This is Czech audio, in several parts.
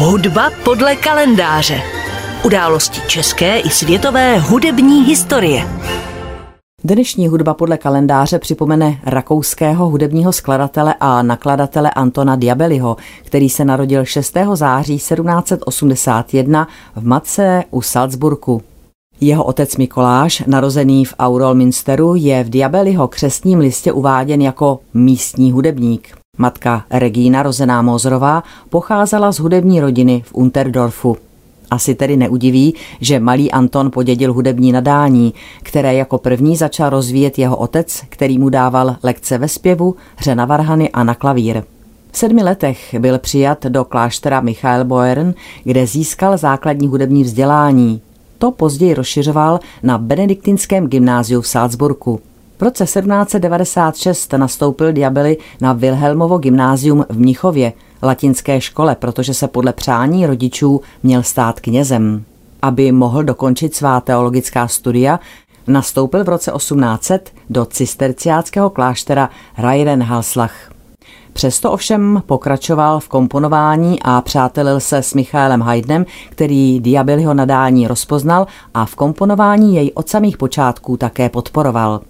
Hudba podle kalendáře. Události české i světové hudební historie. Dnešní hudba podle kalendáře připomene rakouského hudebního skladatele a nakladatele Antona Diabeliho, který se narodil 6. září 1781 v Matce u Salzburku. Jeho otec Mikoláš, narozený v Aurolminsteru, je v Diabeliho křestním listě uváděn jako místní hudebník. Matka Regína, rozená Mozrová, pocházela z hudební rodiny v Unterdorfu. Asi tedy neudiví, že malý Anton podědil hudební nadání, které jako první začal rozvíjet jeho otec, který mu dával lekce ve zpěvu, hře na varhany a na klavír. V sedmi letech byl přijat do kláštera Michael Boern, kde získal základní hudební vzdělání. To později rozšiřoval na benediktinském gymnáziu v Salzburgu. V roce 1796 nastoupil Diabely na Wilhelmovo gymnázium v Mnichově, latinské škole, protože se podle přání rodičů měl stát knězem. Aby mohl dokončit svá teologická studia, nastoupil v roce 1800 do cisterciáckého kláštera Reirenhalslach. Přesto ovšem pokračoval v komponování a přátelil se s Michaelem Haydnem, který Diabelliho nadání rozpoznal a v komponování jej od samých počátků také podporoval.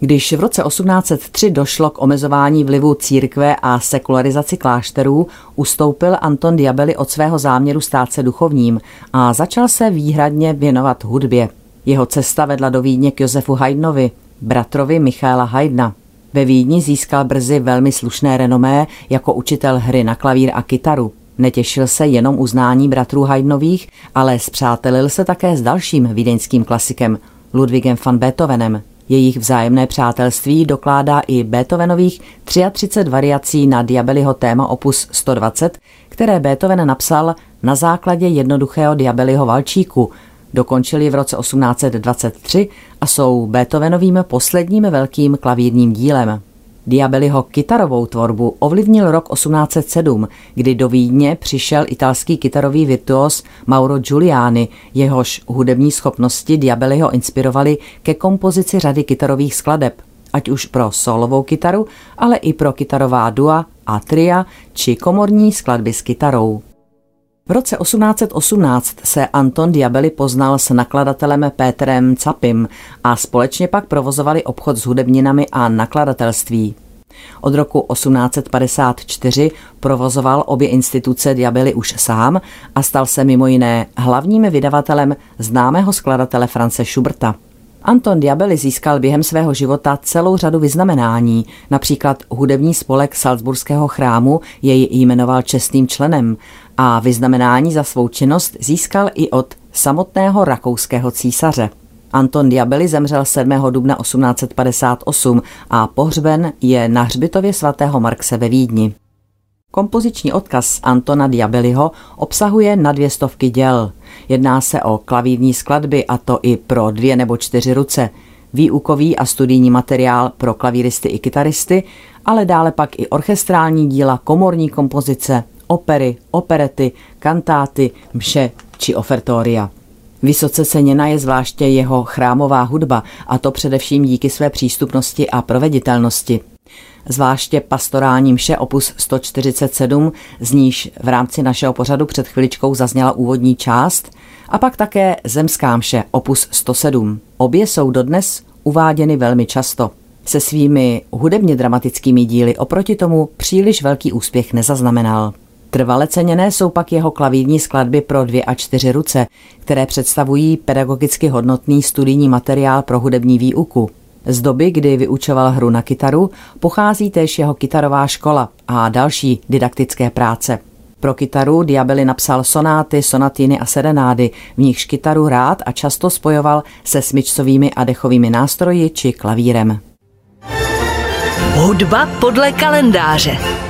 Když v roce 1803 došlo k omezování vlivu církve a sekularizaci klášterů, ustoupil Anton Diabelli od svého záměru stát se duchovním a začal se výhradně věnovat hudbě. Jeho cesta vedla do Vídně k Josefu Haydnovi, bratrovi Michaela Haydna. Ve Vídni získal brzy velmi slušné renomé jako učitel hry na klavír a kytaru. Netěšil se jenom uznání bratrů Haydnových, ale zpřátelil se také s dalším vídeňským klasikem Ludwigem van Beethovenem. Jejich vzájemné přátelství dokládá i Beethovenových 33 variací na Diabelliho téma opus 120, které Beethoven napsal na základě jednoduchého Diabelliho valčíku. Dokončili v roce 1823 a jsou Beethovenovým posledním velkým klavírním dílem. Diabelliho kytarovou tvorbu ovlivnil rok 1807, kdy do Vídně přišel italský kytarový virtuos Mauro Giuliani, jehož hudební schopnosti Diabelliho inspirovali ke kompozici řady kytarových skladeb, ať už pro solovou kytaru, ale i pro kytarová dua a tria či komorní skladby s kytarou. V roce 1818 se Anton Diabelli poznal s nakladatelem Péterem Capim a společně pak provozovali obchod s hudebninami a nakladatelství. Od roku 1854 provozoval obě instituce Diabelli už sám a stal se mimo jiné hlavním vydavatelem známého skladatele France Schuberta. Anton Diabelli získal během svého života celou řadu vyznamenání, například hudební spolek Salzburského chrámu jej jmenoval čestným členem a vyznamenání za svou činnost získal i od samotného rakouského císaře. Anton Diabelli zemřel 7. dubna 1858 a pohřben je na hřbitově svatého Markse ve Vídni. Kompoziční odkaz Antona Diabelliho obsahuje na dvě stovky děl. Jedná se o klavírní skladby a to i pro dvě nebo čtyři ruce, výukový a studijní materiál pro klavíristy i kytaristy, ale dále pak i orchestrální díla, komorní kompozice, opery, operety, kantáty, mše či ofertoria. Vysoce ceněna je zvláště jeho chrámová hudba, a to především díky své přístupnosti a proveditelnosti. Zvláště pastorální mše opus 147, z níž v rámci našeho pořadu před chviličkou zazněla úvodní část, a pak také zemská mše opus 107. Obě jsou dodnes uváděny velmi často. Se svými hudebně dramatickými díly oproti tomu příliš velký úspěch nezaznamenal. Trvale ceněné jsou pak jeho klavírní skladby pro dvě a čtyři ruce, které představují pedagogicky hodnotný studijní materiál pro hudební výuku. Z doby, kdy vyučoval hru na kytaru, pochází též jeho kytarová škola a další didaktické práce. Pro kytaru Diabelli napsal sonáty, sonatiny a serenády, v nichž kytaru rád a často spojoval se smyčcovými a dechovými nástroji či klavírem. Hudba podle kalendáře.